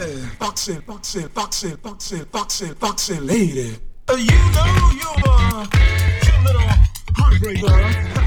yeah. Boxing, boxing, boxing, boxing, boxing, boxing lady. Uh, you know you're a, you're a little heartbreaker.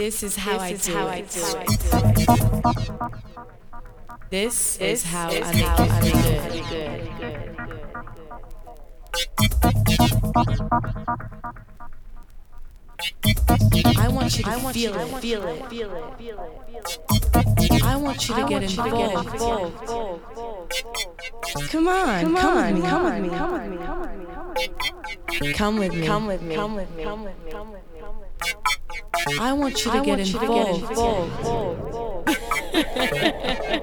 This is how I do it. This is how I make you feel good. I want you to feel it. Feel it. Feel it. I want you to get involved. Come on. Come on. Come with me. Come with me. Come with me. Come with me. Come with me. Come with me. Come with me. I want you to get involved.